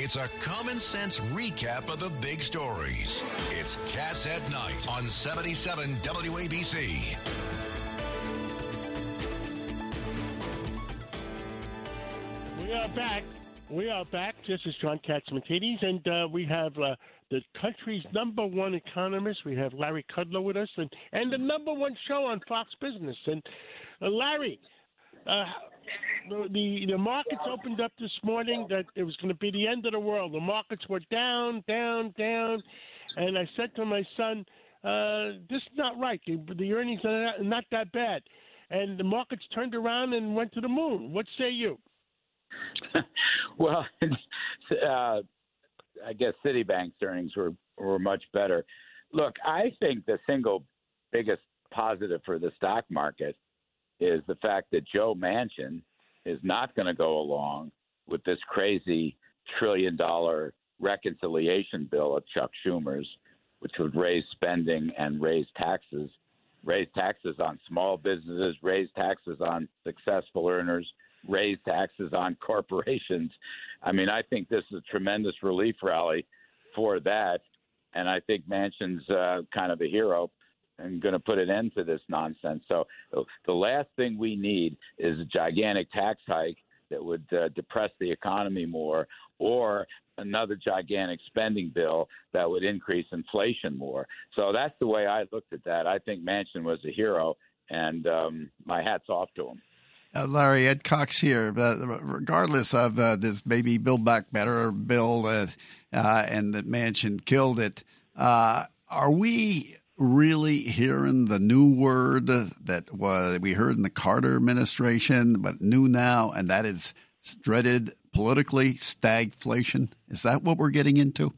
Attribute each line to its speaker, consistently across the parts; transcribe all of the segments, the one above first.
Speaker 1: It's a common sense recap of the big stories. It's Cats at Night on 77 WABC.
Speaker 2: We are back. We are back. This is John Catsimatidis, and uh, we have uh, the country's number one economist. We have Larry Kudlow with us, and, and the number one show on Fox Business. And uh, Larry, uh, the, the markets opened up this morning that it was going to be the end of the world. The markets were down, down, down, and I said to my son, uh, "This is not right. The, the earnings are not, not that bad." And the markets turned around and went to the moon. What say you?
Speaker 3: well, uh, I guess Citibank's earnings were were much better. Look, I think the single biggest positive for the stock market is the fact that Joe Manchin is not going to go along with this crazy trillion dollar reconciliation bill of Chuck Schumer's, which would raise spending and raise taxes, raise taxes on small businesses, raise taxes on successful earners, raise taxes on corporations. I mean, I think this is a tremendous relief rally for that. And I think Manchin's uh, kind of a hero and going to put an end to this nonsense. So the last thing we need is a gigantic tax hike that would uh, depress the economy more, or another gigantic spending bill that would increase inflation more. So that's the way I looked at that. I think Manchin was a hero, and um, my hat's off to him.
Speaker 4: Uh, Larry Ed Cox here. But regardless of uh, this maybe Build Back Better bill uh, and that Manchin killed it, uh, are we really hearing the new word that was we heard in the Carter administration, but new now, and that is dreaded politically stagflation. Is that what we're getting into?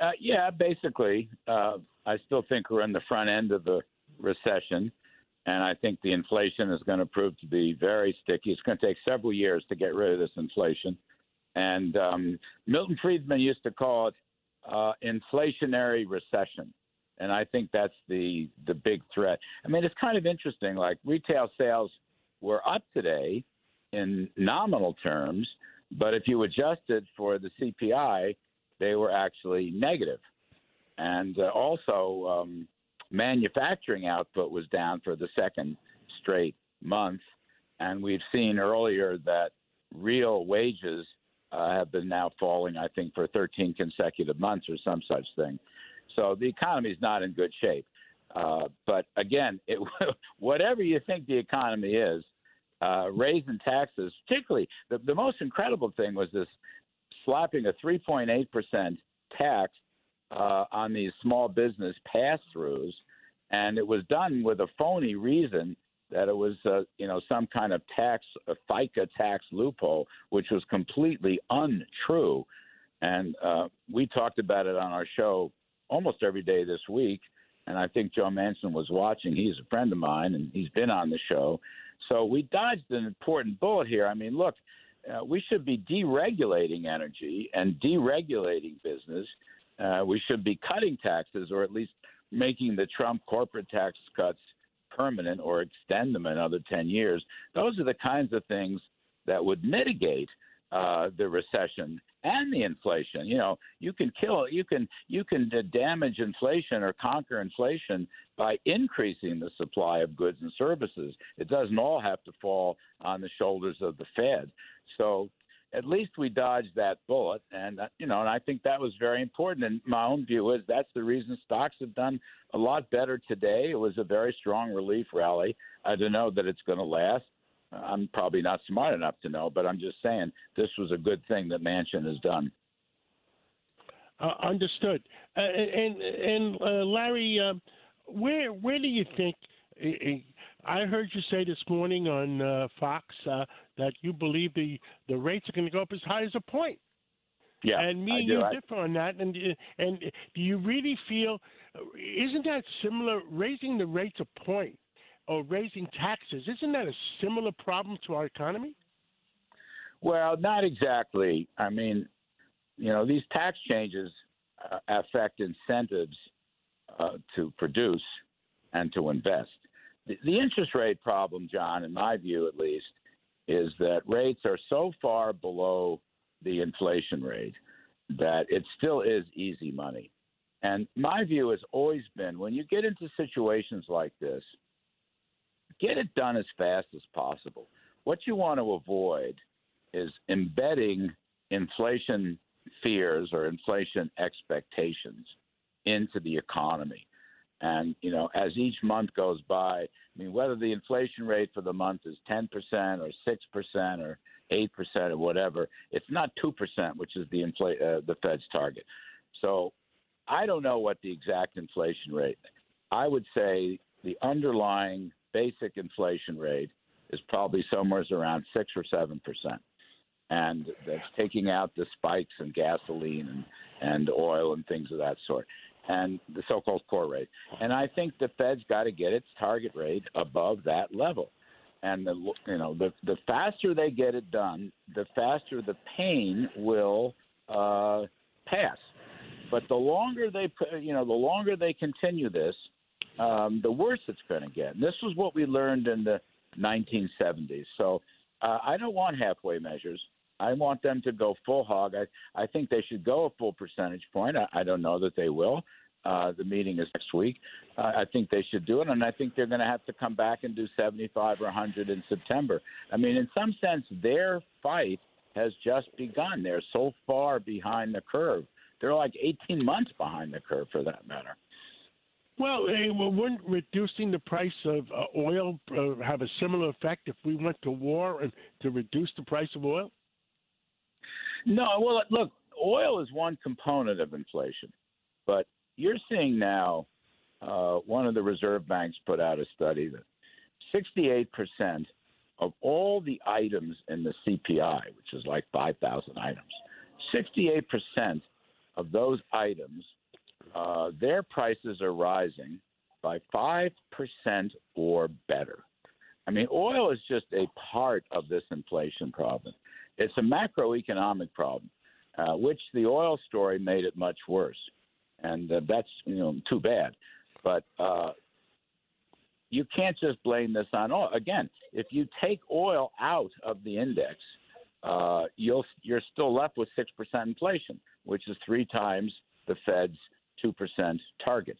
Speaker 3: Uh, yeah, basically. Uh, I still think we're in the front end of the recession, and I think the inflation is going to prove to be very sticky. It's going to take several years to get rid of this inflation. And um, Milton Friedman used to call it uh, inflationary recession and I think that's the the big threat. I mean, it's kind of interesting. Like retail sales were up today in nominal terms, but if you adjusted for the CPI, they were actually negative. And uh, also, um, manufacturing output was down for the second straight month, and we've seen earlier that real wages uh, have been now falling, I think, for 13 consecutive months or some such thing. So the economy is not in good shape. Uh, but again, it, whatever you think the economy is, uh, raising taxes, particularly the, the most incredible thing was this slapping a 3.8% tax uh, on these small business pass throughs. And it was done with a phony reason that it was, uh, you know, some kind of tax, a FICA tax loophole, which was completely untrue. And uh, we talked about it on our show almost every day this week. And I think Joe Manchin was watching. He's a friend of mine, and he's been on the show. So we dodged an important bullet here. I mean, look, uh, we should be deregulating energy and deregulating business. Uh, we should be cutting taxes, or at least making the Trump corporate tax cuts permanent or extend them another 10 years. Those are the kinds of things that would mitigate uh, the recession and the inflation. You know, you can kill, you can you can damage inflation or conquer inflation by increasing the supply of goods and services. It doesn't all have to fall on the shoulders of the Fed. So at least we dodged that bullet, and uh, you know, and I think that was very important. And my own view is that's the reason stocks have done a lot better today. It was a very strong relief rally. I don't know that it's going to last. I'm probably not smart enough to know, but I'm just saying this was a good thing that Manchin has done.
Speaker 2: Uh, understood. Uh, and and uh, Larry, uh, where where do you think? I heard you say this morning on uh, Fox uh, that you believe the the rates are going to go up as high as a point.
Speaker 3: Yeah,
Speaker 2: and me
Speaker 3: I
Speaker 2: and
Speaker 3: do.
Speaker 2: you
Speaker 3: I-
Speaker 2: differ on that. And and do you really feel? Isn't that similar? Raising the rates a point or raising taxes isn't that a similar problem to our economy?
Speaker 3: Well, not exactly. I mean, you know, these tax changes uh, affect incentives uh, to produce and to invest. The, the interest rate problem, John, in my view at least, is that rates are so far below the inflation rate that it still is easy money. And my view has always been when you get into situations like this, get it done as fast as possible. What you want to avoid is embedding inflation fears or inflation expectations into the economy. And, you know, as each month goes by, I mean, whether the inflation rate for the month is 10% or 6% or 8% or whatever, it's not 2%, which is the, infl- uh, the Fed's target. So I don't know what the exact inflation rate. I would say the underlying basic inflation rate is probably somewhere around 6 or 7% and that's taking out the spikes in gasoline and, and oil and things of that sort, and the so-called core rate. And I think the Fed's got to get its target rate above that level. And the you know the the faster they get it done, the faster the pain will uh, pass. But the longer they you know the longer they continue this, um, the worse it's going to get. And this was what we learned in the 1970s. So uh, I don't want halfway measures. I want them to go full hog. I, I think they should go a full percentage point. I, I don't know that they will. Uh, the meeting is next week. Uh, I think they should do it, and I think they're going to have to come back and do 75 or 100 in September. I mean, in some sense, their fight has just begun. They're so far behind the curve. They're like 18 months behind the curve, for that matter.
Speaker 2: Well, hey, well, wouldn't reducing the price of uh, oil uh, have a similar effect if we went to war and to reduce the price of oil?
Speaker 3: No, well, look, oil is one component of inflation, but you're seeing now uh, one of the reserve banks put out a study that 68% of all the items in the CPI, which is like 5,000 items, 68% of those items, uh, their prices are rising by 5% or better. I mean, oil is just a part of this inflation problem. It's a macroeconomic problem, uh, which the oil story made it much worse, and uh, that's you know too bad. But uh, you can't just blame this on oil. Again, if you take oil out of the index, uh, you'll you're still left with six percent inflation, which is three times the Fed's two percent target.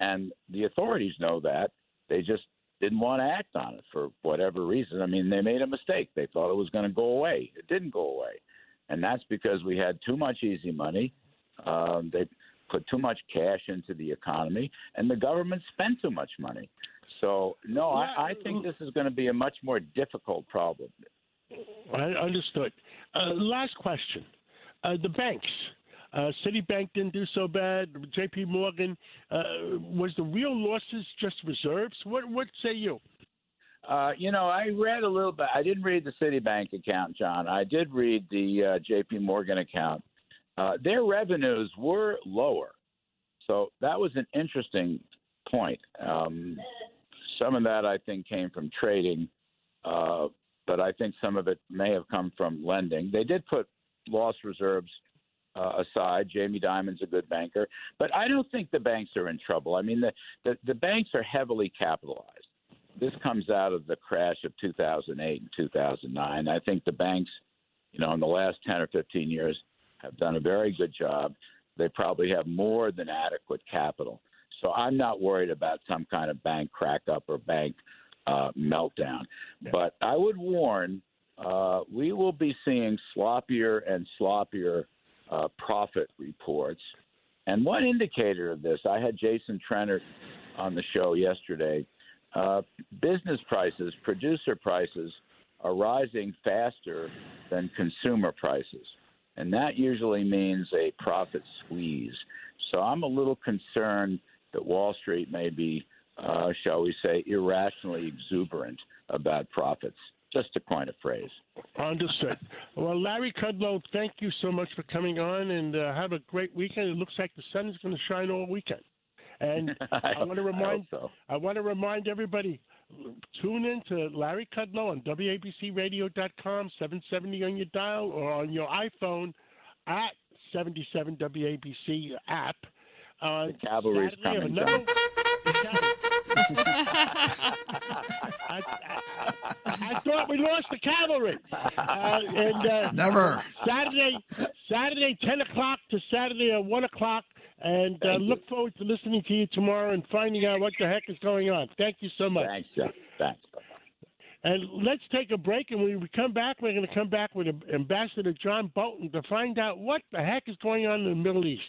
Speaker 3: And the authorities know that. They just didn't want to act on it for whatever reason. I mean, they made a mistake. They thought it was going to go away. It didn't go away. And that's because we had too much easy money. Um, they put too much cash into the economy, and the government spent too much money. So, no, I, I think this is going to be a much more difficult problem.
Speaker 2: I understood. Uh, last question: uh, the banks. Uh, Citibank didn't do so bad. J.P. Morgan uh, was the real losses just reserves. What what say you?
Speaker 3: Uh, you know, I read a little bit. I didn't read the Citibank account, John. I did read the uh, J.P. Morgan account. Uh, their revenues were lower, so that was an interesting point. Um, some of that I think came from trading, uh, but I think some of it may have come from lending. They did put loss reserves uh, aside. Jamie Dimon's a good banker, but I don't think the banks are in trouble. I mean, the, the, the banks are heavily capitalized. This comes out of the crash of 2008 and 2009. I think the banks, you know, in the last 10 or 15 years have done a very good job. They probably have more than adequate capital. So I'm not worried about some kind of bank crack up or bank uh, meltdown. But I would warn uh, we will be seeing sloppier and sloppier uh, profit reports. And one indicator of this, I had Jason Trennert on the show yesterday. Uh, business prices, producer prices, are rising faster than consumer prices. And that usually means a profit squeeze. So I'm a little concerned that Wall Street may be, uh, shall we say, irrationally exuberant about profits. Just to coin a phrase.
Speaker 2: Understood. Well, Larry Kudlow, thank you so much for coming on, and uh, have a great weekend. It looks like the sun is going to shine all weekend. And
Speaker 3: I,
Speaker 2: I want to remind
Speaker 3: so.
Speaker 2: I want to remind everybody tune in to Larry Kudlow on WABCRadio.com, 770 on your dial or on your iPhone at 77 WABC app. Uh,
Speaker 3: The cavalry's
Speaker 2: Saturday,
Speaker 3: coming,
Speaker 2: another-. I, I, I thought we lost the cavalry. Uh, and uh,
Speaker 4: Never.
Speaker 2: Saturday, Saturday, ten o'clock to Saturday at one o'clock, and uh,
Speaker 3: Thank you.
Speaker 2: look forward to listening to you tomorrow and finding out what the heck is going on. Thank you so much.
Speaker 3: Thanks, John. Thanks.
Speaker 2: And let's take a break, and when we come back, we're going to come back with Ambassador John Bolton to find out what the heck is going on in the Middle East.